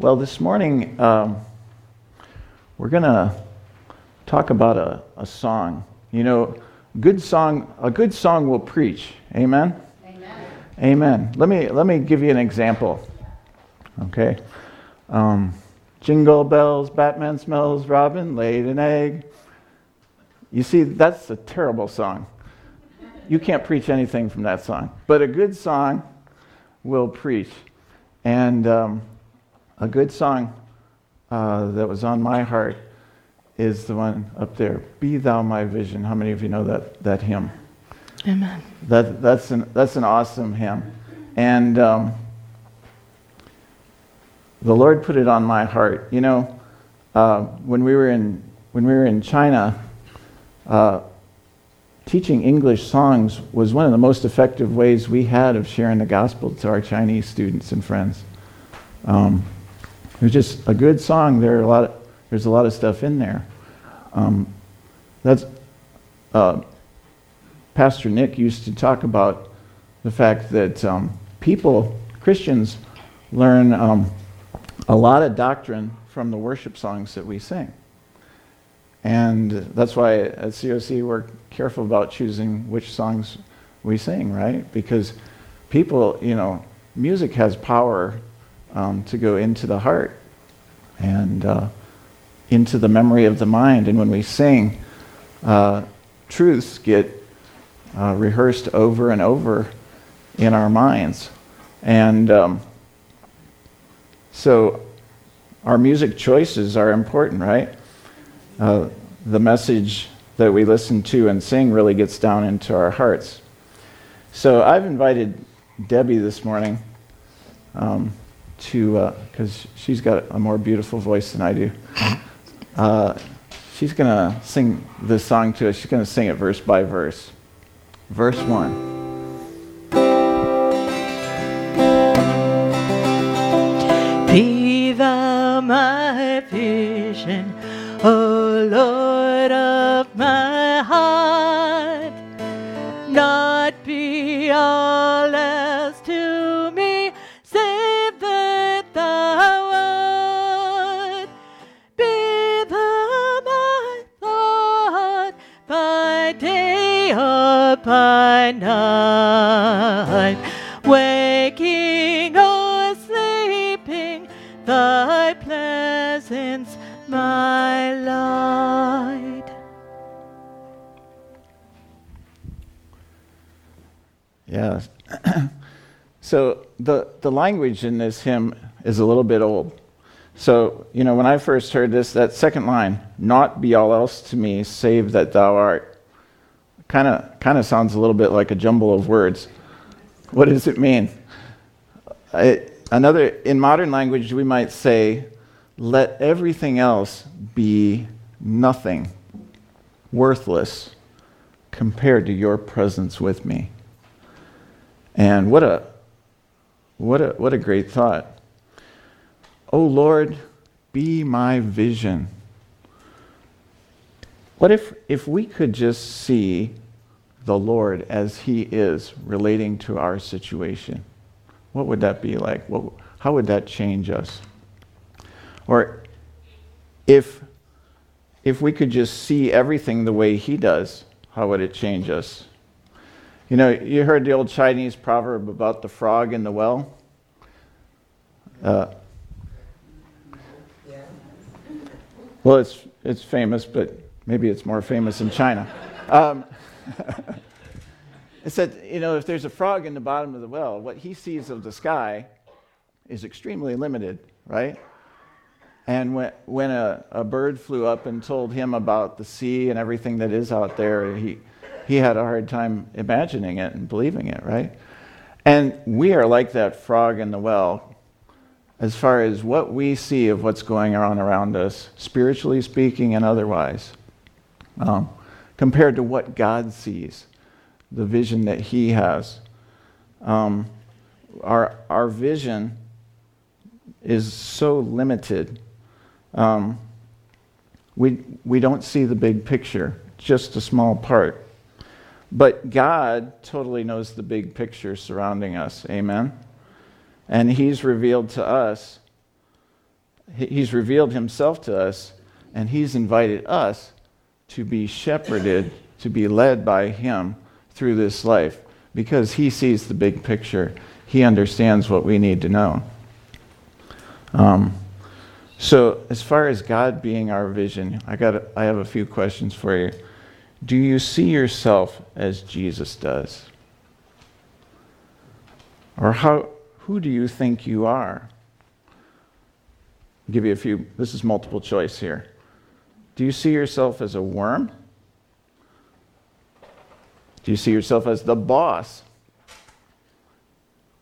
Well, this morning um, we're going to talk about a, a song. You know, good song, a good song will preach. Amen. Amen. Amen. Let me let me give you an example. Okay. Um, Jingle bells, Batman smells, Robin laid an egg. You see, that's a terrible song. You can't preach anything from that song. But a good song will preach. And um, a good song uh, that was on my heart is the one up there Be Thou My Vision. How many of you know that, that hymn? Amen. That, that's, an, that's an awesome hymn. And um, the Lord put it on my heart. You know, uh, when, we were in, when we were in China, uh, teaching English songs was one of the most effective ways we had of sharing the gospel to our Chinese students and friends. Um, it was just a good song. There a lot of, there's a lot of stuff in there. Um, that's uh, Pastor Nick used to talk about the fact that um, people, Christians, learn um, a lot of doctrine from the worship songs that we sing. And that's why at COC we're careful about choosing which songs we sing, right? Because people, you know, music has power um, to go into the heart and uh, into the memory of the mind. And when we sing, uh, truths get uh, rehearsed over and over in our minds. And um, so our music choices are important, right? Uh, the message that we listen to and sing really gets down into our hearts. So I've invited Debbie this morning. Um, to, uh, because uh, she's got a more beautiful voice than I do. Uh, she's going to sing this song to us. She's going to sing it verse by verse. Verse 1. Be thou my vision, O Lord of my night, waking or sleeping, thy presence my light. Yes. so the, the language in this hymn is a little bit old. So, you know, when I first heard this, that second line, not be all else to me save that thou art, kind of kind of sounds a little bit like a jumble of words. What does it mean? another in modern language we might say, let everything else be nothing, worthless compared to your presence with me. And what a what a what a great thought. Oh Lord, be my vision. What if, if we could just see the Lord as He is relating to our situation? What would that be like? What, how would that change us? Or if, if we could just see everything the way He does, how would it change us? You know, you heard the old Chinese proverb about the frog in the well? Uh, well, it's, it's famous, but Maybe it's more famous in China. Um, it said, you know, if there's a frog in the bottom of the well, what he sees of the sky is extremely limited, right? And when, when a, a bird flew up and told him about the sea and everything that is out there, he, he had a hard time imagining it and believing it, right? And we are like that frog in the well as far as what we see of what's going on around us, spiritually speaking and otherwise um, compared to what God sees, the vision that He has. Um, our, our vision is so limited. Um, we, we don't see the big picture, just a small part. But God totally knows the big picture surrounding us. Amen? And He's revealed to us He's revealed himself to us, and he's invited us to be shepherded, to be led by him through this life because he sees the big picture. He understands what we need to know. Um, so, as far as God being our vision, I, got I have a few questions for you. Do you see yourself as Jesus does? Or how, who do you think you are? I'll give you a few. This is multiple choice here. Do you see yourself as a worm? Do you see yourself as the boss?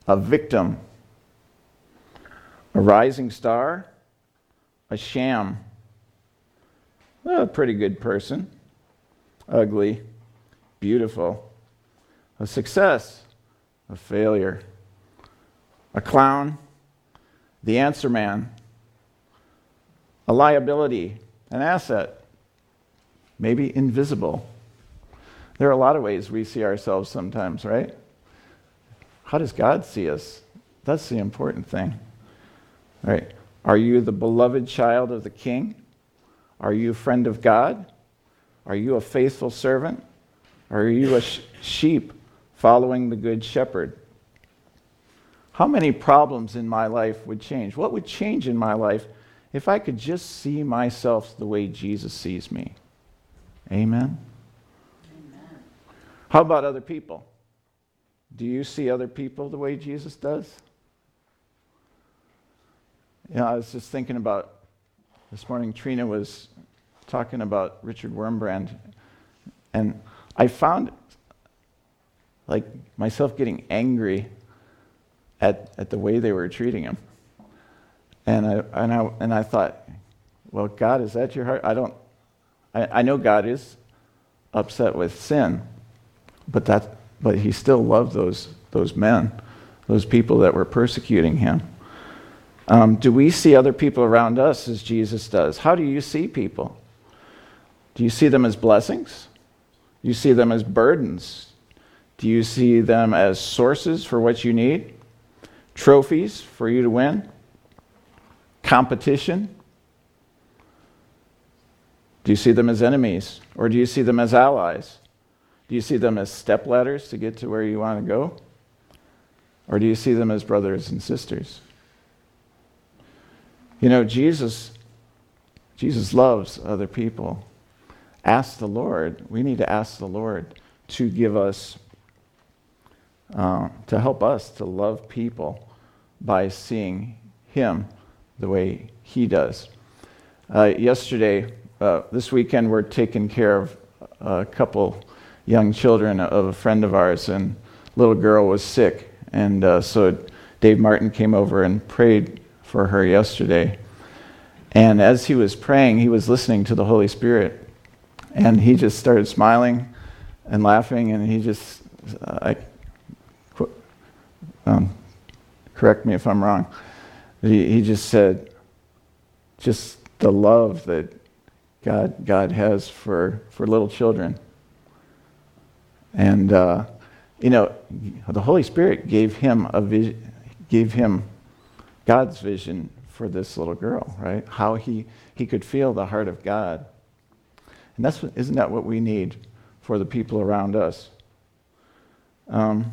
A victim? A rising star? A sham? A pretty good person? Ugly? Beautiful? A success? A failure? A clown? The answer man? A liability? An asset? Maybe invisible? There are a lot of ways we see ourselves sometimes, right? How does God see us? That's the important thing. Right? Are you the beloved child of the king? Are you a friend of God? Are you a faithful servant? Are you a sh- sheep following the good shepherd? How many problems in my life would change? What would change in my life if I could just see myself the way Jesus sees me? Amen. How about other people? Do you see other people the way Jesus does? You know, I was just thinking about this morning, Trina was talking about Richard Wurmbrand, and I found like myself getting angry at, at the way they were treating him. And I, and, I, and I thought, well, God, is that your heart? I don't, I, I know God is upset with sin, but, that, but he still loved those, those men, those people that were persecuting him. Um, do we see other people around us as Jesus does? How do you see people? Do you see them as blessings? Do you see them as burdens? Do you see them as sources for what you need? Trophies for you to win? Competition? Do you see them as enemies? Or do you see them as allies? Do you see them as step ladders to get to where you want to go? Or do you see them as brothers and sisters? You know, Jesus, Jesus loves other people. Ask the Lord. We need to ask the Lord to give us, uh, to help us to love people by seeing Him the way He does. Uh, yesterday, uh, this weekend, we're taking care of a couple young children of a friend of ours, and little girl was sick. And uh, so Dave Martin came over and prayed for her yesterday. And as he was praying, he was listening to the Holy Spirit. And he just started smiling and laughing, and he just, uh, I, um, correct me if I'm wrong, he, he just said, just the love that God, God has for, for little children. And, uh, you know, the Holy Spirit gave him a vision, gave him God's vision for this little girl, right? How he, he could feel the heart of God. And that's, isn't that what we need for the people around us? Um,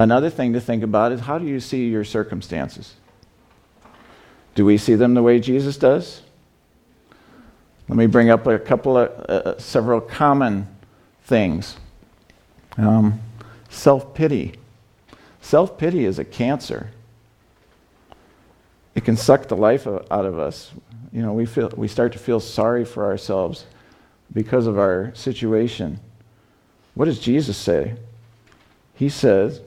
another thing to think about is how do you see your circumstances? Do we see them the way Jesus does? Let me bring up a couple of, uh, several common things. Um, Self pity. Self pity is a cancer. It can suck the life out of us. You know, we, feel, we start to feel sorry for ourselves because of our situation. What does Jesus say? He says,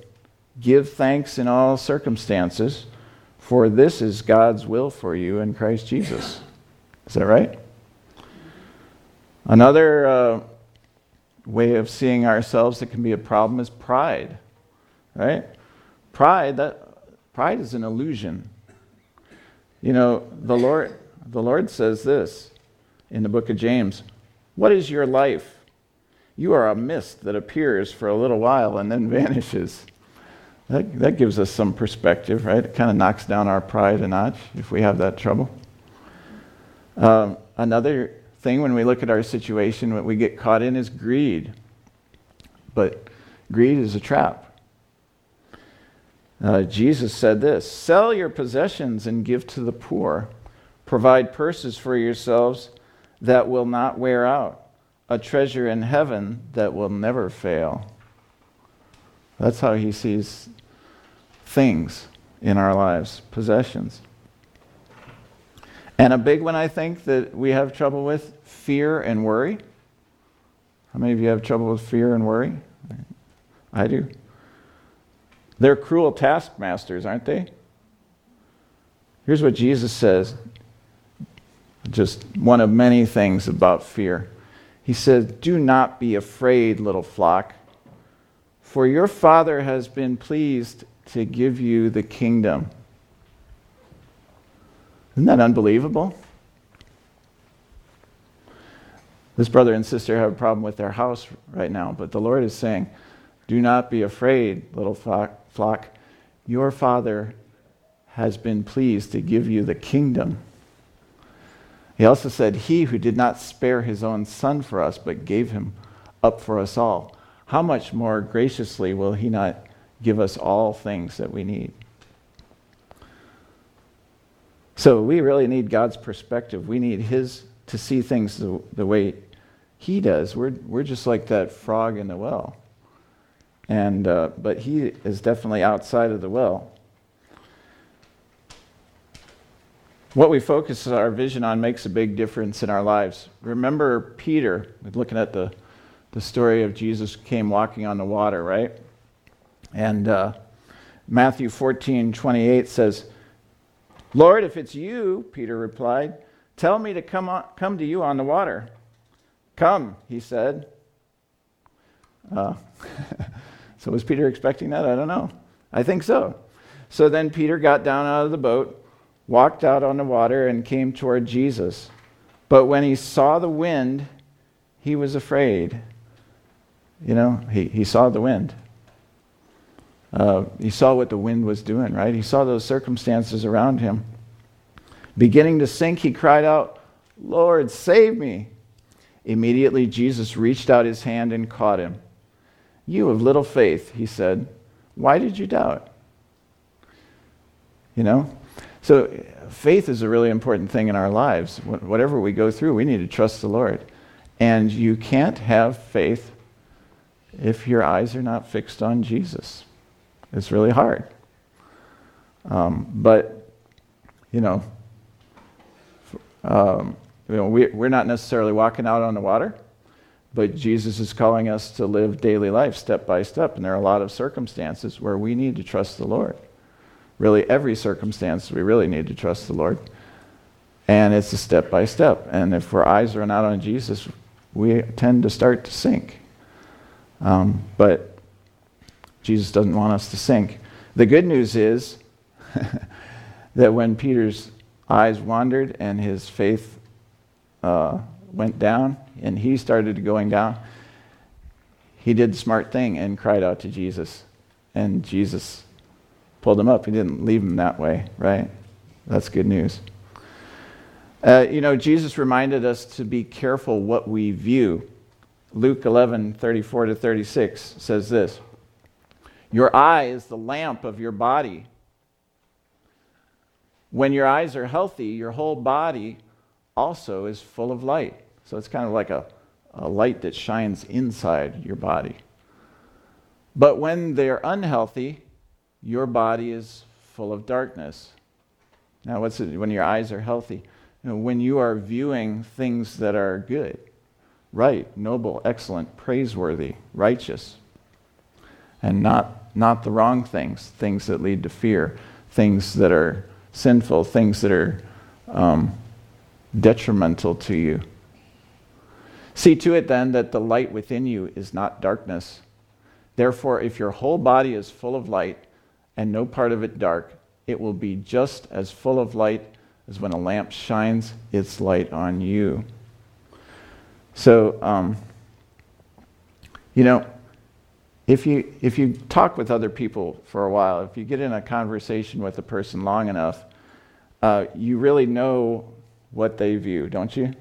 Give thanks in all circumstances, for this is God's will for you in Christ Jesus. Is that right? Another uh, way of seeing ourselves that can be a problem is pride. Right? Pride, that pride is an illusion. You know, the Lord, the Lord says this in the book of James What is your life? You are a mist that appears for a little while and then vanishes. That, that gives us some perspective, right? It kind of knocks down our pride a notch if we have that trouble. Um, another thing when we look at our situation, what we get caught in is greed. But greed is a trap. Uh, Jesus said this Sell your possessions and give to the poor. Provide purses for yourselves that will not wear out, a treasure in heaven that will never fail. That's how he sees things in our lives, possessions. And a big one, I think, that we have trouble with fear and worry. How many of you have trouble with fear and worry? I do. They're cruel taskmasters, aren't they? Here's what Jesus says just one of many things about fear. He says, Do not be afraid, little flock, for your Father has been pleased to give you the kingdom. Isn't that unbelievable? This brother and sister have a problem with their house right now, but the Lord is saying, Do not be afraid, little flock. Your Father has been pleased to give you the kingdom. He also said, He who did not spare his own son for us, but gave him up for us all, how much more graciously will he not give us all things that we need? So we really need God's perspective. We need His to see things the, the way He does. We're, we're just like that frog in the well. And, uh, but He is definitely outside of the well. What we focus our vision on makes a big difference in our lives. Remember Peter, looking at the, the story of Jesus came walking on the water, right? And uh, Matthew 14, 28 says, Lord, if it's you, Peter replied, tell me to come, on, come to you on the water. Come, he said. Uh, so was Peter expecting that? I don't know. I think so. So then Peter got down out of the boat, walked out on the water, and came toward Jesus. But when he saw the wind, he was afraid. You know, he, he saw the wind. Uh, he saw what the wind was doing, right? He saw those circumstances around him. Beginning to sink, he cried out, Lord, save me. Immediately, Jesus reached out his hand and caught him. You of little faith, he said, why did you doubt? You know? So, faith is a really important thing in our lives. Whatever we go through, we need to trust the Lord. And you can't have faith if your eyes are not fixed on Jesus. It's really hard. Um, but, you know, um, you know we, we're not necessarily walking out on the water, but Jesus is calling us to live daily life step by step. And there are a lot of circumstances where we need to trust the Lord. Really, every circumstance, we really need to trust the Lord. And it's a step by step. And if our eyes are not on Jesus, we tend to start to sink. Um, but Jesus doesn't want us to sink. The good news is that when Peter's eyes wandered and his faith uh, went down and he started going down, he did the smart thing and cried out to Jesus. And Jesus pulled him up. He didn't leave him that way, right? That's good news. Uh, you know, Jesus reminded us to be careful what we view. Luke 11, 34 to 36 says this. Your eye is the lamp of your body. When your eyes are healthy, your whole body also is full of light. So it's kind of like a, a light that shines inside your body. But when they're unhealthy, your body is full of darkness. Now, what's it when your eyes are healthy? You know, when you are viewing things that are good, right, noble, excellent, praiseworthy, righteous, and not not the wrong things, things that lead to fear, things that are sinful, things that are um, detrimental to you. See to it then that the light within you is not darkness. Therefore, if your whole body is full of light and no part of it dark, it will be just as full of light as when a lamp shines its light on you. So, um, you know, if you, if you talk with other people for a while, if you get in a conversation with a person long enough, uh, you really know what they view, don't you?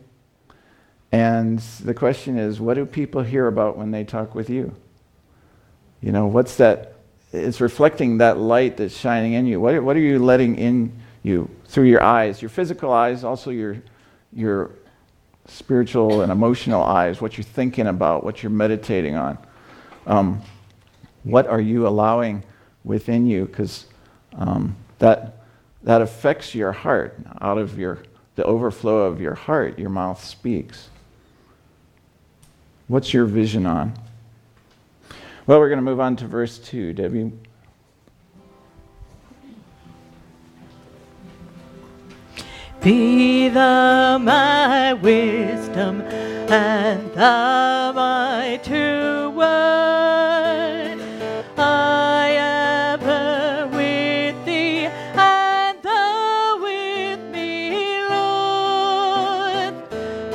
And the question is, what do people hear about when they talk with you? You know, what's that? It's reflecting that light that's shining in you. What, what are you letting in you through your eyes, your physical eyes, also your, your spiritual and emotional eyes, what you're thinking about, what you're meditating on? Um, what are you allowing within you? Because um, that, that affects your heart. Out of your, the overflow of your heart, your mouth speaks. What's your vision on? Well, we're going to move on to verse 2. Debbie. Be thou my wisdom, and thou my true word. I ever with thee, and thou with me, Lord.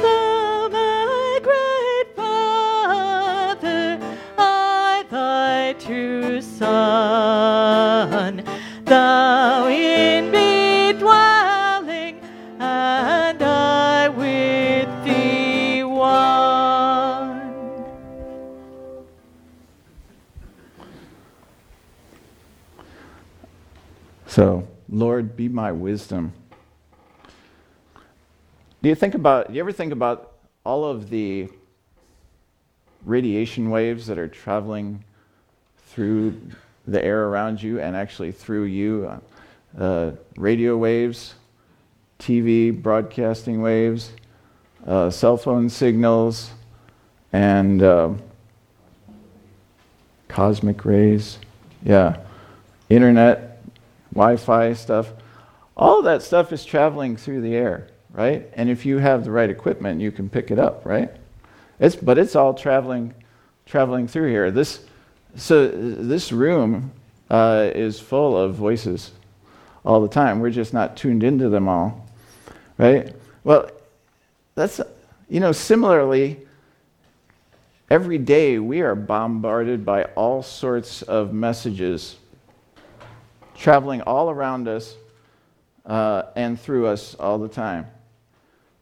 Thou my great Father, I thy true Son. Thou be my wisdom. Do you think about, do you ever think about all of the radiation waves that are traveling through the air around you and actually through you? Uh, radio waves, TV broadcasting waves, uh, cell phone signals, and uh, cosmic rays. Yeah. Internet, Wi Fi stuff. All that stuff is traveling through the air, right? And if you have the right equipment, you can pick it up, right? It's, but it's all traveling, traveling through here. This, so this room uh, is full of voices all the time. We're just not tuned into them all, right? Well, that's, you know, similarly, every day we are bombarded by all sorts of messages traveling all around us uh, and through us all the time.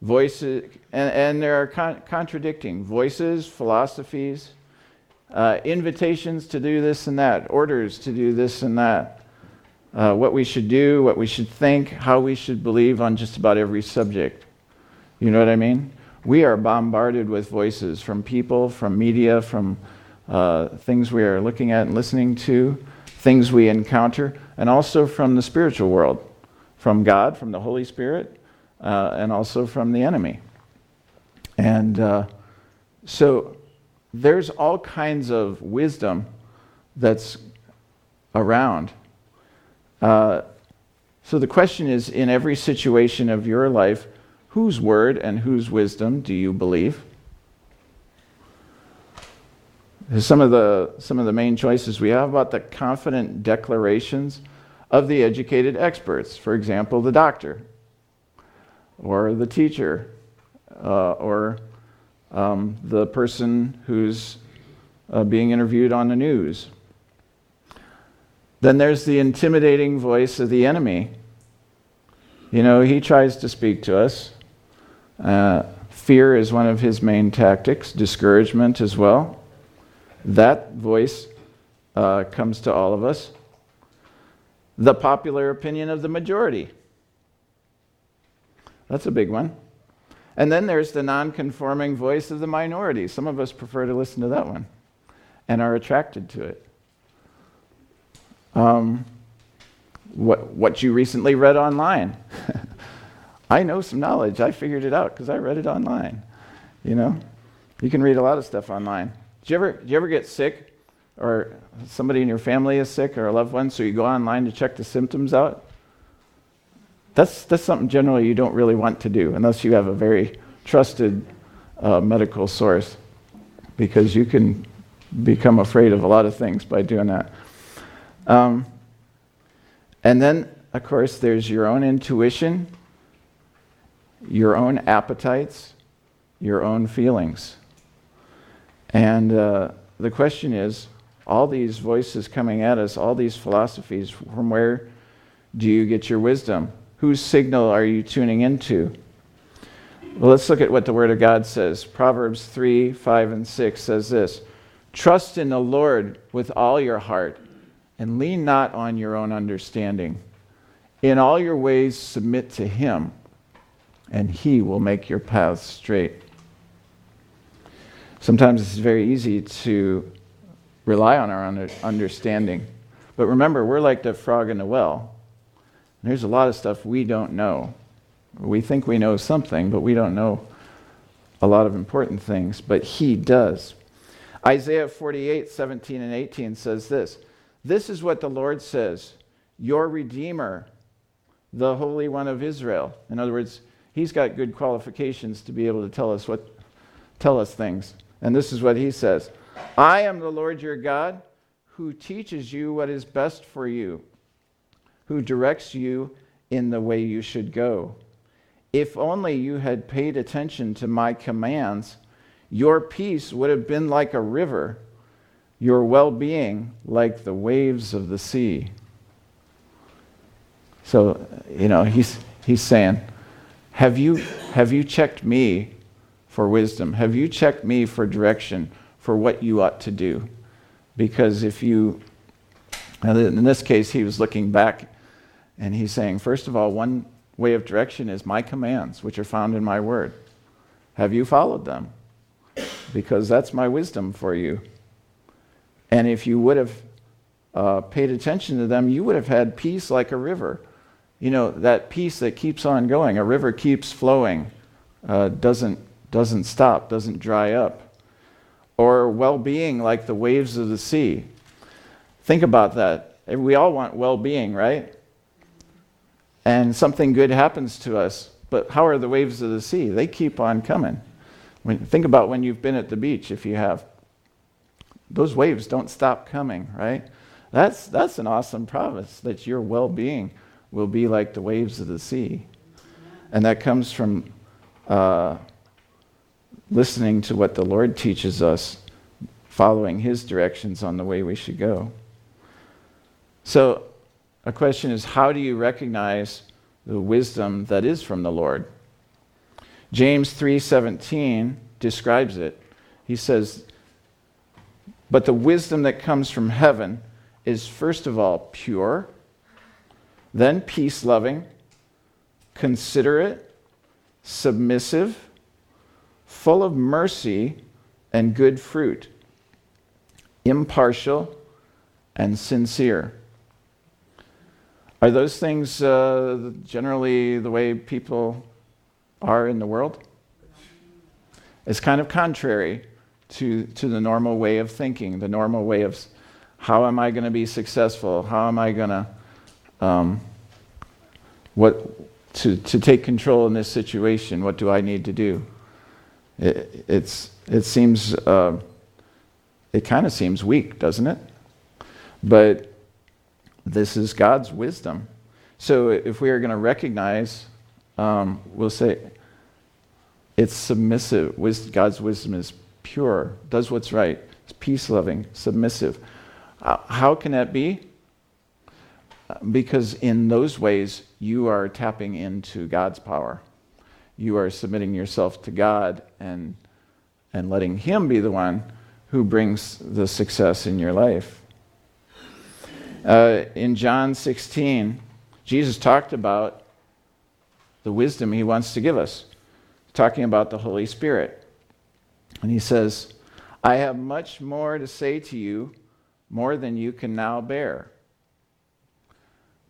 Voices, and, and there are con- contradicting voices, philosophies, uh, invitations to do this and that, orders to do this and that, uh, what we should do, what we should think, how we should believe on just about every subject. You know what I mean? We are bombarded with voices from people, from media, from uh, things we are looking at and listening to, things we encounter, and also from the spiritual world, from God, from the Holy Spirit, uh, and also from the enemy. And uh, so there's all kinds of wisdom that's around. Uh, so the question is in every situation of your life, whose word and whose wisdom do you believe? Some of the, some of the main choices we have about the confident declarations of the educated experts. For example, the doctor, or the teacher, uh, or um, the person who's uh, being interviewed on the news. Then there's the intimidating voice of the enemy. You know, he tries to speak to us. Uh, fear is one of his main tactics, discouragement as well. That voice uh, comes to all of us. The popular opinion of the majority. That's a big one. And then there's the non conforming voice of the minority. Some of us prefer to listen to that one and are attracted to it. Um, what, what you recently read online. I know some knowledge. I figured it out because I read it online. You know, you can read a lot of stuff online. Did you ever, you ever get sick or somebody in your family is sick or a loved one, so you go online to check the symptoms out? That's, that's something generally you don't really want to do unless you have a very trusted uh, medical source because you can become afraid of a lot of things by doing that. Um, and then, of course, there's your own intuition, your own appetites, your own feelings. And uh, the question is all these voices coming at us, all these philosophies. From where do you get your wisdom? Whose signal are you tuning into? Well, let's look at what the Word of God says. Proverbs 3 5 and 6 says this Trust in the Lord with all your heart, and lean not on your own understanding. In all your ways, submit to Him, and He will make your paths straight. Sometimes it's very easy to rely on our understanding. But remember, we're like the frog in the well. There's a lot of stuff we don't know. We think we know something, but we don't know a lot of important things, but He does. Isaiah 48, 17 and 18 says this This is what the Lord says, your Redeemer, the Holy One of Israel. In other words, He's got good qualifications to be able to tell us what tell us things. And this is what he says. I am the Lord your God who teaches you what is best for you, who directs you in the way you should go. If only you had paid attention to my commands, your peace would have been like a river, your well being like the waves of the sea. So, you know, he's, he's saying, have you, have you checked me for wisdom? Have you checked me for direction for what you ought to do? Because if you, in this case, he was looking back and he's saying, first of all, one way of direction is my commands, which are found in my word. Have you followed them? Because that's my wisdom for you. And if you would have uh, paid attention to them, you would have had peace like a river. You know, that peace that keeps on going. A river keeps flowing, uh, doesn't doesn't stop, doesn't dry up. Or well being like the waves of the sea. Think about that. We all want well being, right? And something good happens to us. But how are the waves of the sea? They keep on coming. When, think about when you've been at the beach, if you have. Those waves don't stop coming, right? That's, that's an awesome promise that your well being will be like the waves of the sea. And that comes from uh, listening to what the Lord teaches us, following His directions on the way we should go. So, a question is how do you recognize the wisdom that is from the Lord? James 3:17 describes it. He says, "But the wisdom that comes from heaven is first of all pure, then peace-loving, considerate, submissive, full of mercy and good fruit, impartial and sincere. Are those things uh, generally the way people are in the world? It's kind of contrary to, to the normal way of thinking, the normal way of how am I going to be successful? How am I going to um, what to, to take control in this situation? What do I need to do? It, it's, it seems, uh, it kind of seems weak, doesn't it? But this is God's wisdom. So if we are going to recognize, um, we'll say it's submissive. God's wisdom is pure, does what's right, it's peace loving, submissive. Uh, how can that be? Because in those ways, you are tapping into God's power you are submitting yourself to God and, and letting Him be the one who brings the success in your life. Uh, in John 16, Jesus talked about the wisdom He wants to give us, talking about the Holy Spirit. And He says, I have much more to say to you, more than you can now bear.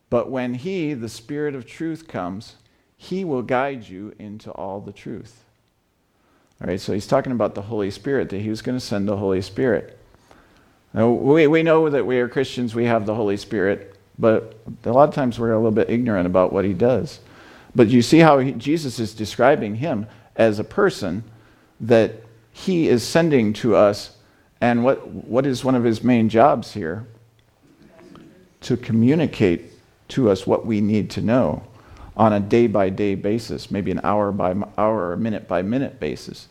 But when He, the Spirit of truth, comes, he will guide you into all the truth. All right, so he's talking about the Holy Spirit, that he was going to send the Holy Spirit. Now, we, we know that we are Christians, we have the Holy Spirit, but a lot of times we're a little bit ignorant about what he does. But you see how he, Jesus is describing him as a person that he is sending to us, and what, what is one of his main jobs here? To communicate to us what we need to know on a day by day basis, maybe an hour by hour or minute by minute basis.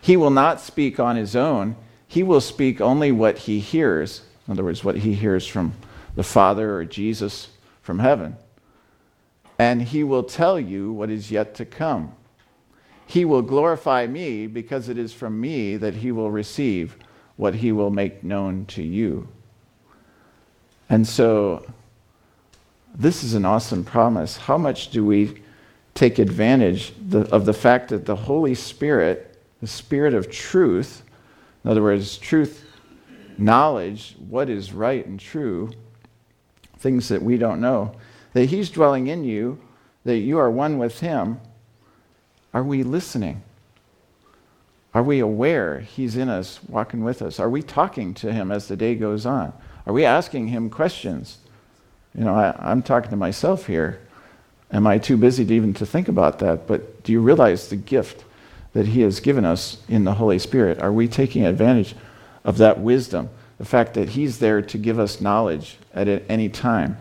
He will not speak on his own, he will speak only what he hears, In other words, what he hears from the Father or Jesus from heaven. And he will tell you what is yet to come. He will glorify me because it is from me that he will receive what he will make known to you. And so, this is an awesome promise. How much do we take advantage of the fact that the Holy Spirit, the Spirit of truth, in other words, truth, knowledge, what is right and true, things that we don't know, that He's dwelling in you, that you are one with Him. Are we listening? Are we aware He's in us, walking with us? Are we talking to Him as the day goes on? Are we asking Him questions? You know, I, am talking to myself here. Am I too busy to even to think about that? But do you realize the gift that He has given us in the Holy Spirit? Are we taking advantage of that wisdom? The fact that He's there to give us knowledge at any time.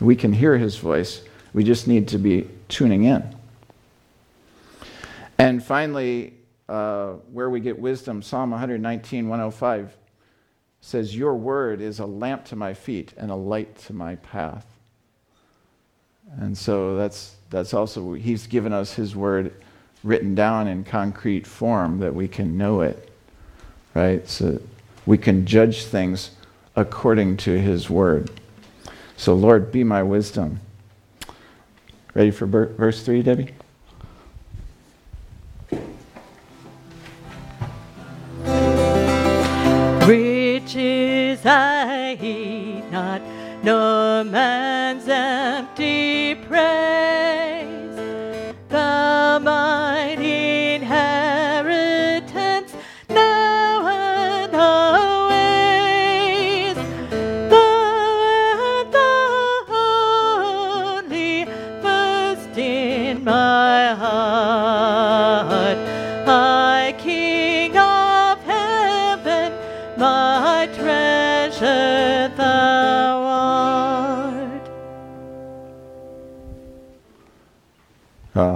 We can hear His voice. We just need to be tuning in. And finally, uh, where we get wisdom, Psalm 119, 105 says, Your word is a lamp to my feet and a light to my path. And so that's, that's also, he's given us his word written down in concrete form that we can know it, right? So we can judge things according to his word. So, Lord, be my wisdom. Ready for verse 3, Debbie? Riches I heed not, no man's empty praise.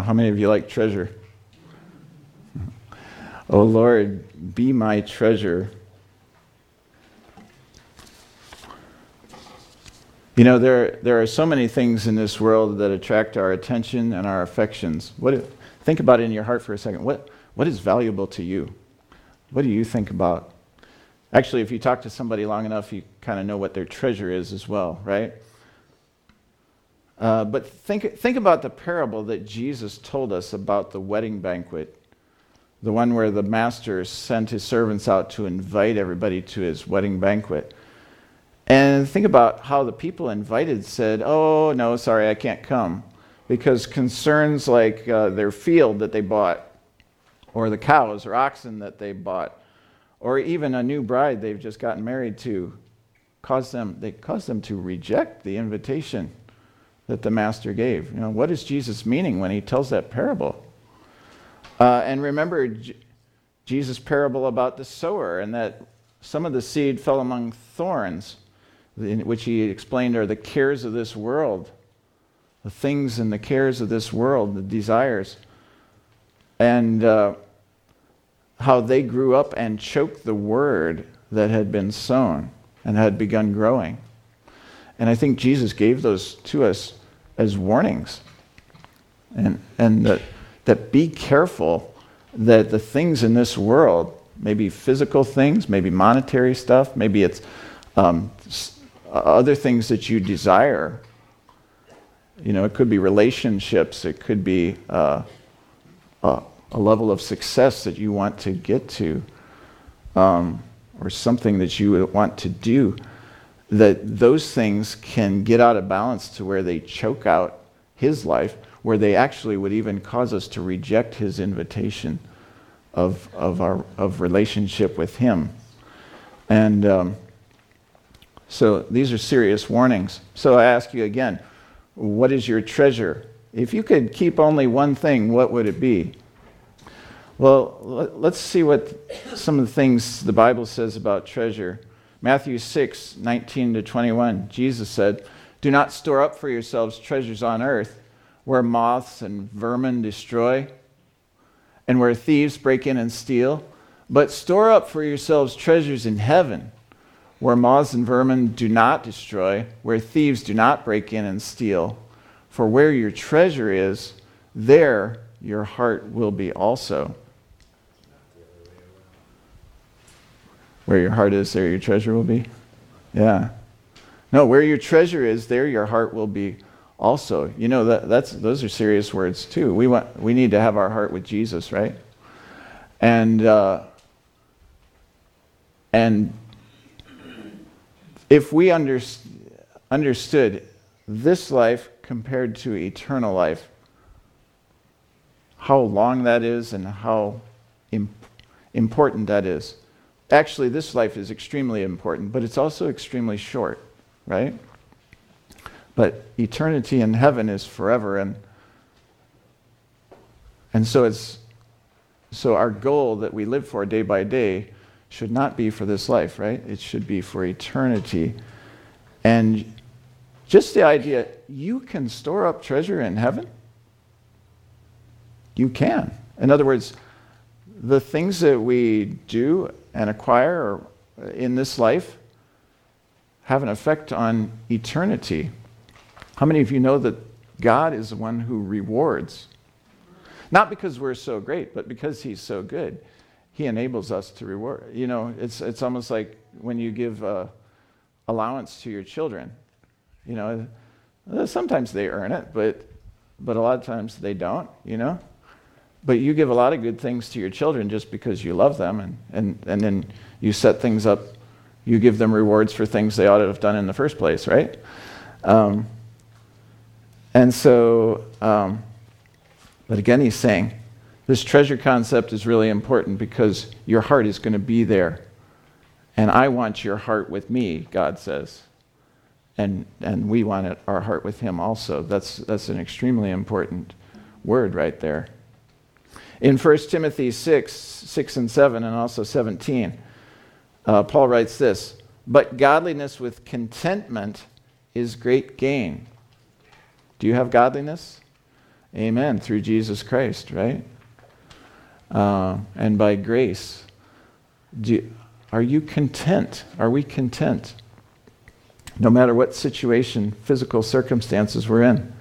How many of you like treasure? Oh Lord, be my treasure. You know, there, there are so many things in this world that attract our attention and our affections. What, think about it in your heart for a second. What, what is valuable to you? What do you think about? Actually, if you talk to somebody long enough, you kind of know what their treasure is as well, right? Uh, but think, think about the parable that Jesus told us about the wedding banquet, the one where the master sent his servants out to invite everybody to his wedding banquet. And think about how the people invited said, Oh, no, sorry, I can't come. Because concerns like uh, their field that they bought, or the cows or oxen that they bought, or even a new bride they've just gotten married to, caused them, they caused them to reject the invitation that the master gave. You know, what is Jesus meaning when he tells that parable? Uh, and remember J- Jesus' parable about the sower, and that some of the seed fell among thorns, which he explained are the cares of this world, the things and the cares of this world, the desires, and uh, how they grew up and choked the word that had been sown and had begun growing. And I think Jesus gave those to us as warnings. And, and that, that be careful that the things in this world, maybe physical things, maybe monetary stuff, maybe it's um, other things that you desire. You know, it could be relationships, it could be uh, a, a, level of success that you want to get to, um, or something that you want to do that those things can get out of balance to where they choke out his life, where they actually would even cause us to reject his invitation of, of our of relationship with him. And um, so these are serious warnings. So I ask you again, what is your treasure? If you could keep only one thing, what would it be? Well, let's see what some of the things the Bible says about treasure. Matthew 6, 19 to 21, Jesus said, Do not store up for yourselves treasures on earth where moths and vermin destroy and where thieves break in and steal, but store up for yourselves treasures in heaven where moths and vermin do not destroy, where thieves do not break in and steal. For where your treasure is, there your heart will be also. Where your heart is, there your treasure will be. Yeah. No, where your treasure is, there your heart will be also. You know that that's those are serious words too. We want we need to have our heart with Jesus, right? And uh, and if we under, understood this life compared to eternal life, how long that is and how imp- important that is. Actually, this life is extremely important, but it's also extremely short, right? But eternity in heaven is forever, and and so it's so our goal that we live for day by day should not be for this life, right? It should be for eternity. And just the idea you can store up treasure in heaven. You can. In other words, the things that we do and acquire in this life have an effect on eternity. How many of you know that God is the one who rewards? Not because we're so great, but because He's so good. He enables us to reward. You know, it's, it's almost like when you give uh, allowance to your children. You know, uh, sometimes they earn it, but, but a lot of times they don't, you know? But you give a lot of good things to your children just because you love them, and, and, and then you set things up, you give them rewards for things they ought to have done in the first place, right? Um, and so, um, but again, he's saying, this treasure concept is really important because your heart is going to be there. And I want your heart with me, God says. And, and we want it, our heart with Him also. That's, that's an extremely important word right there. In 1 Timothy 6, 6 and 7, and also 17, uh, Paul writes this But godliness with contentment is great gain. Do you have godliness? Amen. Through Jesus Christ, right? uh, and by grace. You, are you content? Are we content? No matter what situation, physical circumstances we're in.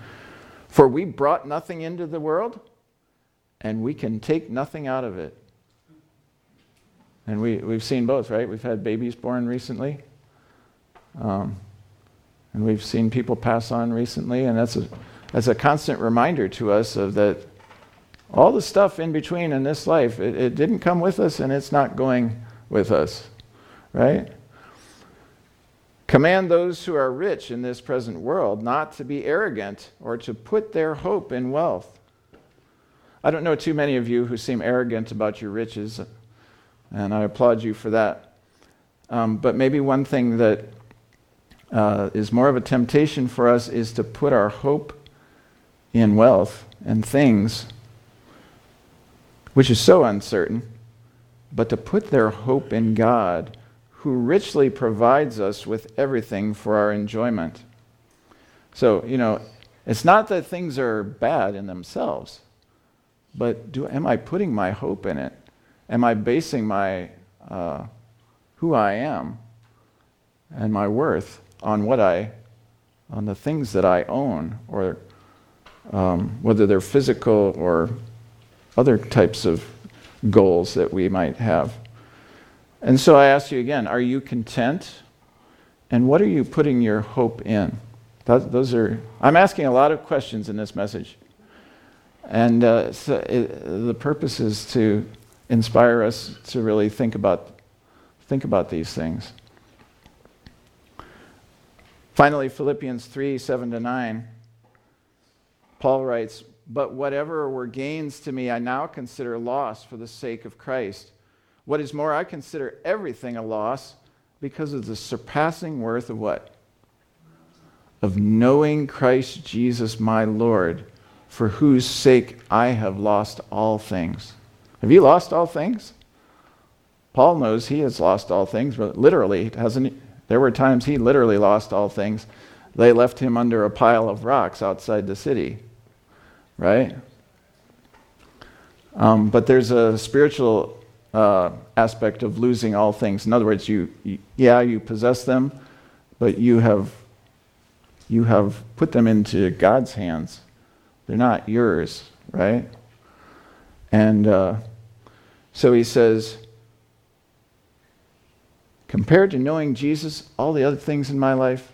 For we brought nothing into the world, and we can take nothing out of it. And we, we've seen both, right? We've had babies born recently. Um, and we've seen people pass on recently, and that's a, that's a constant reminder to us of that all the stuff in between in this life, it, it didn't come with us and it's not going with us, right? Command those who are rich in this present world not to be arrogant or to put their hope in wealth. I don't know too many of you who seem arrogant about your riches, and I applaud you for that. Um, but maybe one thing that uh, is more of a temptation for us is to put our hope in wealth and things which is so uncertain, but to put their hope in God, who richly provides us with everything for our enjoyment. So, you know, it's not that things are bad in themselves, but do, am I putting my hope in it? Am I basing my uh, who I am and my worth on what I, on the things that I own, or um, whether they're physical or other types of goals that we might have. And so I ask you again are you content? And what are you putting your hope in? That, those are, I'm asking a lot of questions in this message. And uh, so it, the purpose is to inspire us to really think about, think about these things. Finally, Philippians 3 7 to 9, Paul writes, but whatever were gains to me, I now consider loss for the sake of Christ. What is more, I consider everything a loss because of the surpassing worth of what? Of knowing Christ Jesus my Lord, for whose sake I have lost all things. Have you lost all things? Paul knows he has lost all things, but literally, hasn't he? There were times he literally lost all things. They left him under a pile of rocks outside the city right? Um, but there's a spiritual uh, aspect of losing all things. In other words, you, you, yeah, you possess them, but you have you have put them into God's hands. They're not yours, right? And uh, so he says, compared to knowing Jesus, all the other things in my life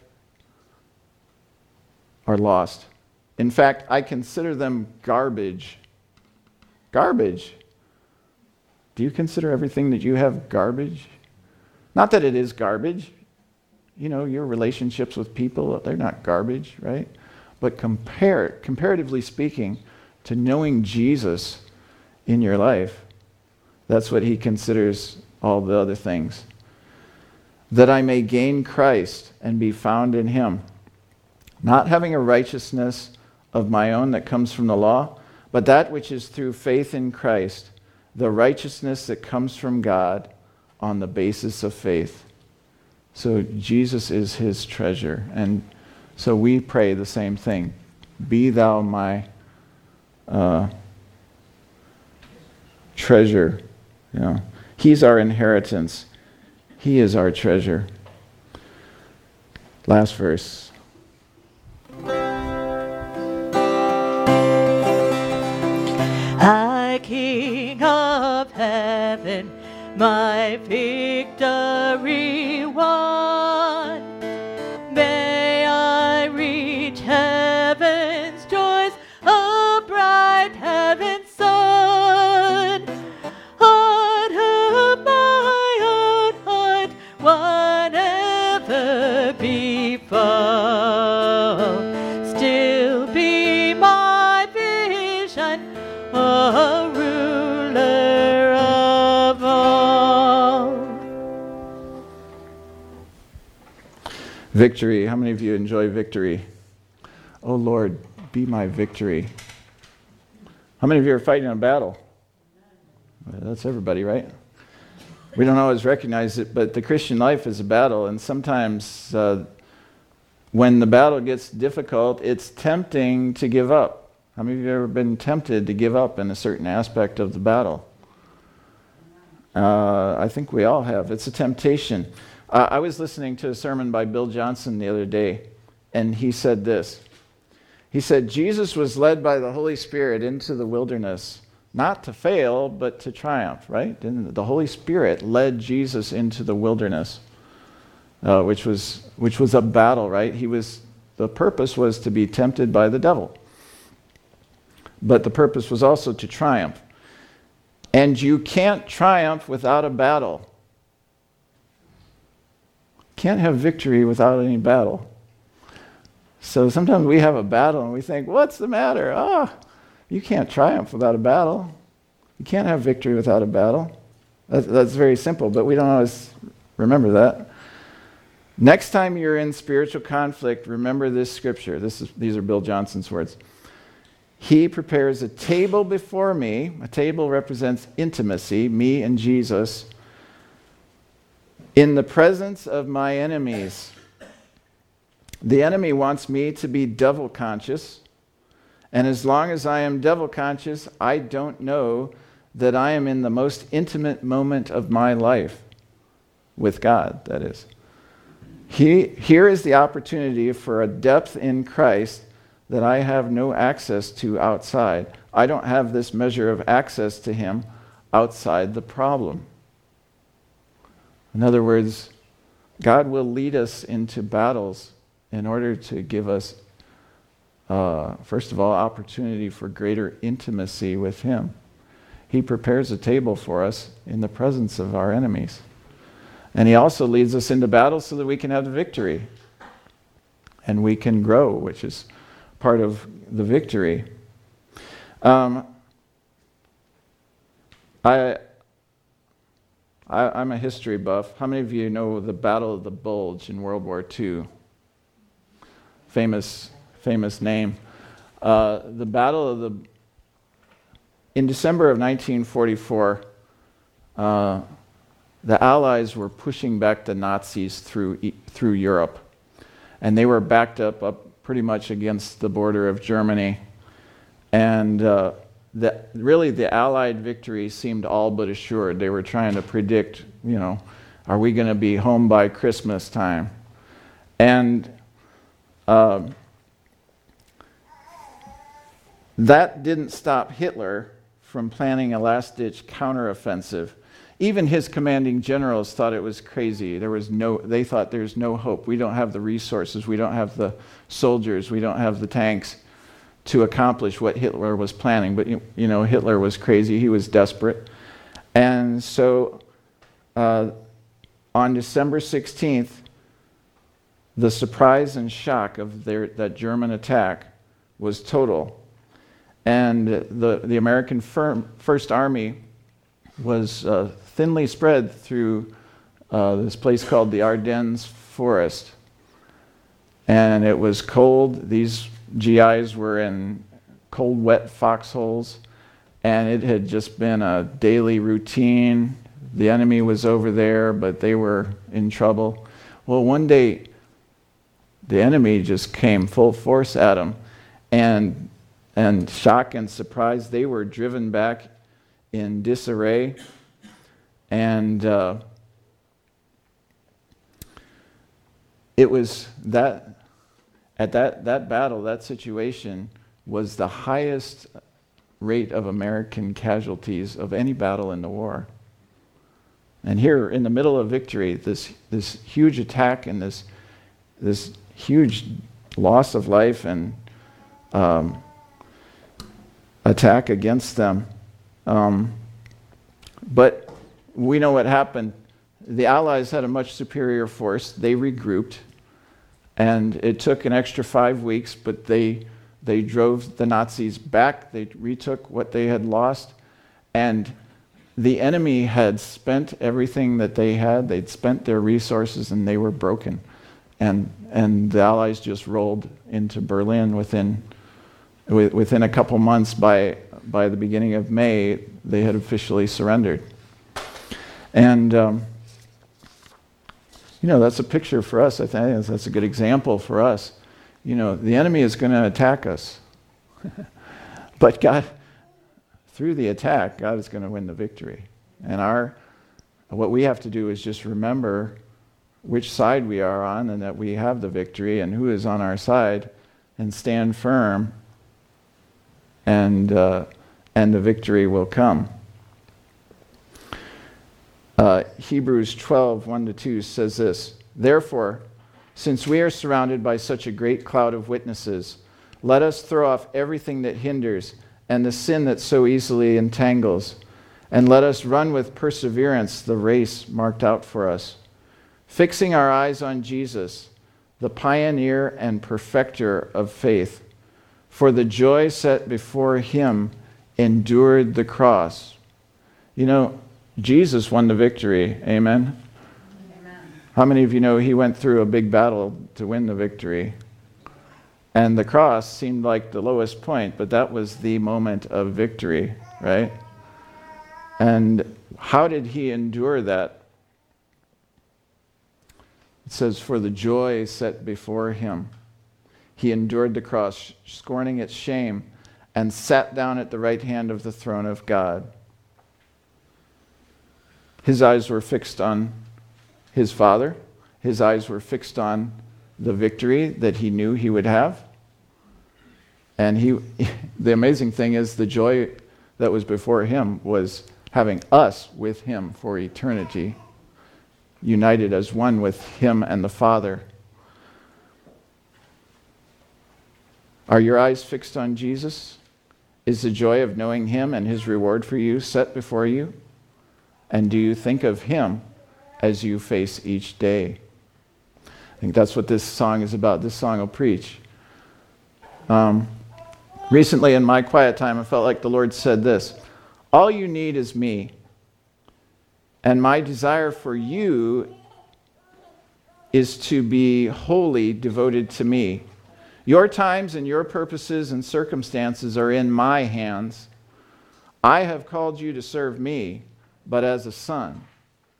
are lost. In fact, I consider them garbage. Garbage. Do you consider everything that you have garbage? Not that it is garbage. You know, your relationships with people, they're not garbage, right? But compare, comparatively speaking, to knowing Jesus in your life, that's what he considers all the other things. That I may gain Christ and be found in him, not having a righteousness of my own that comes from the law, but that which is through faith in Christ, the righteousness that comes from God on the basis of faith. So Jesus is his treasure. And so we pray the same thing Be thou my uh, treasure. You know, he's our inheritance, he is our treasure. Last verse. High King of heaven, my victory won. Victory. How many of you enjoy victory? Oh Lord, be my victory. How many of you are fighting a battle? That's everybody, right? We don't always recognize it, but the Christian life is a battle, and sometimes uh, when the battle gets difficult, it's tempting to give up. How many of you have ever been tempted to give up in a certain aspect of the battle? Uh, I think we all have. It's a temptation. Uh, I was listening to a sermon by Bill Johnson the other day, and he said this. He said, Jesus was led by the Holy Spirit into the wilderness, not to fail, but to triumph, right? And the Holy Spirit led Jesus into the wilderness, uh, which, was, which was a battle, right? He was, the purpose was to be tempted by the devil but the purpose was also to triumph. And you can't triumph without a battle. Can't have victory without any battle. So sometimes we have a battle and we think, what's the matter? Ah, oh, you can't triumph without a battle. You can't have victory without a battle. That's, that's very simple, but we don't always remember that. Next time you're in spiritual conflict, remember this scripture. This is, these are Bill Johnson's words. He prepares a table before me. A table represents intimacy, me and Jesus, in the presence of my enemies. The enemy wants me to be devil conscious. And as long as I am devil conscious, I don't know that I am in the most intimate moment of my life with God, that is. He, here is the opportunity for a depth in Christ that I have no access to outside. I don't have this measure of access to Him outside the problem. In other words, God will lead us into battles in order to give us, uh, first of all, opportunity for greater intimacy with Him. He prepares a table for us in the presence of our enemies. And He also leads us into battles so that we can have the victory and we can grow, which is part of the victory. Um, I, I, am a history buff. How many of you know the Battle of the Bulge in World War II? Famous, famous name. Uh, the Battle of the. In December of 1944, uh, the Allies were pushing back the Nazis through, through Europe. And they were backed up, up pretty much against the border of Germany. And uh, the, really the Allied victory seemed all but assured. They were trying to predict, you know, are we going to be home by Christmas time? And uh, that didn't stop Hitler from planning a last ditch counteroffensive. Even his commanding generals thought it was crazy. There was no, they thought there's no hope. We don't have the resources, we don't have the soldiers, we don't have the tanks to accomplish what Hitler was planning. But, you know, Hitler was crazy, he was desperate. And so uh, on December 16th, the surprise and shock of their, that German attack was total. And the, the American firm, First Army was uh, thinly spread through uh, this place called the Ardennes Forest. And it was cold. These GIs were in cold, wet foxholes, and it had just been a daily routine. The enemy was over there, but they were in trouble. Well, one day, the enemy just came full force at them, and and shock and surprise, they were driven back in disarray, and uh, it was that at that, that battle, that situation, was the highest rate of American casualties of any battle in the war. And here, in the middle of victory, this, this huge attack and this, this huge loss of life and um, attack against them. Um, but we know what happened. The Allies had a much superior force. They regrouped. And it took an extra five weeks, but they, they drove the Nazis back. They retook what they had lost. And the enemy had spent everything that they had. They'd spent their resources and they were broken. And, and the Allies just rolled into Berlin within, within a couple months. By, by the beginning of May, they had officially surrendered. And um, you know, that's a picture for us. I think that's a good example for us. You know, the enemy is going to attack us. but God, through the attack, God is going to win the victory. And our, what we have to do is just remember which side we are on and that we have the victory and who is on our side and stand firm and, uh, and the victory will come. Uh, Hebrews 12, 1 to 2 says this Therefore, since we are surrounded by such a great cloud of witnesses, let us throw off everything that hinders and the sin that so easily entangles, and let us run with perseverance the race marked out for us, fixing our eyes on Jesus, the pioneer and perfecter of faith. For the joy set before him endured the cross. You know, Jesus won the victory. Amen? Amen? How many of you know he went through a big battle to win the victory? And the cross seemed like the lowest point, but that was the moment of victory, right? And how did he endure that? It says, For the joy set before him, he endured the cross, scorning its shame, and sat down at the right hand of the throne of God. His eyes were fixed on his father, his eyes were fixed on the victory that he knew he would have. And he, the amazing thing is, the joy that was before him was having us with him for eternity, united as one with him and the Father. Are your eyes fixed on Jesus? Is the joy of knowing him and his reward for you set before you? And do you think of Him as you face each day? I think that's what this song is about. This song will preach. Um, recently, in my quiet time, I felt like the Lord said this All you need is me. And my desire for you is to be wholly devoted to me. Your times and your purposes and circumstances are in my hands. I have called you to serve me but as a son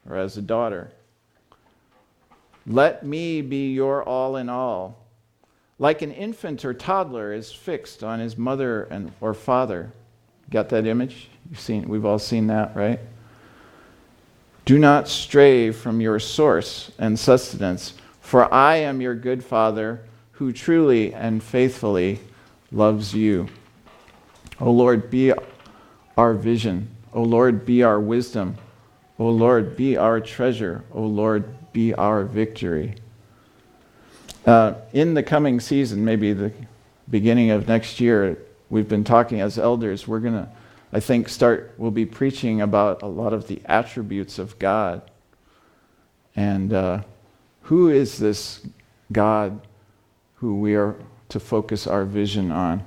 or as a daughter. Let me be your all in all. Like an infant or toddler is fixed on his mother and, or father, Got that image? You've seen, we've all seen that, right? Do not stray from your source and sustenance, for I am your good Father who truly and faithfully loves you. O Lord, be our vision. O Lord, be our wisdom. O Lord, be our treasure. O Lord, be our victory. Uh, in the coming season, maybe the beginning of next year, we've been talking as elders. We're going to, I think, start, we'll be preaching about a lot of the attributes of God. And uh, who is this God who we are to focus our vision on?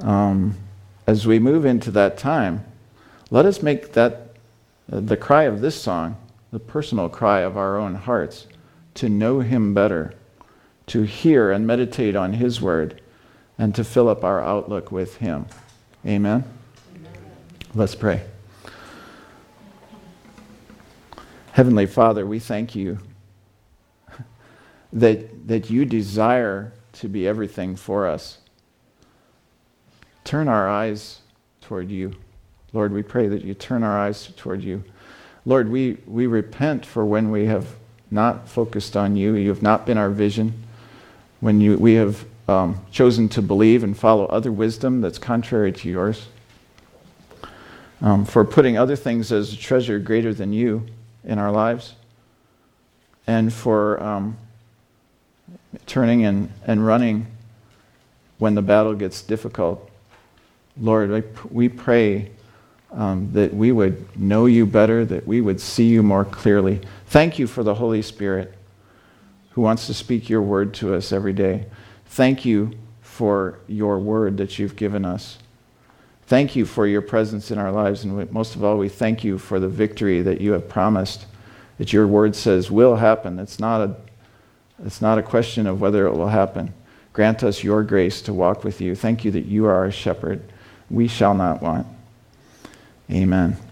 Um, as we move into that time, let us make that uh, the cry of this song, the personal cry of our own hearts, to know Him better, to hear and meditate on His Word, and to fill up our outlook with Him. Amen? Amen. Let's pray. Heavenly Father, we thank you that, that you desire to be everything for us. Turn our eyes toward you. Lord, we pray that you turn our eyes toward you. Lord, we, we repent for when we have not focused on you. You have not been our vision. When you, we have um, chosen to believe and follow other wisdom that's contrary to yours. Um, for putting other things as a treasure greater than you in our lives. And for um, turning and, and running when the battle gets difficult. Lord, we pray um, that we would know you better, that we would see you more clearly. Thank you for the Holy Spirit who wants to speak your word to us every day. Thank you for your word that you've given us. Thank you for your presence in our lives. And most of all, we thank you for the victory that you have promised, that your word says will happen. It's not a, it's not a question of whether it will happen. Grant us your grace to walk with you. Thank you that you are our shepherd. We shall not want. Amen.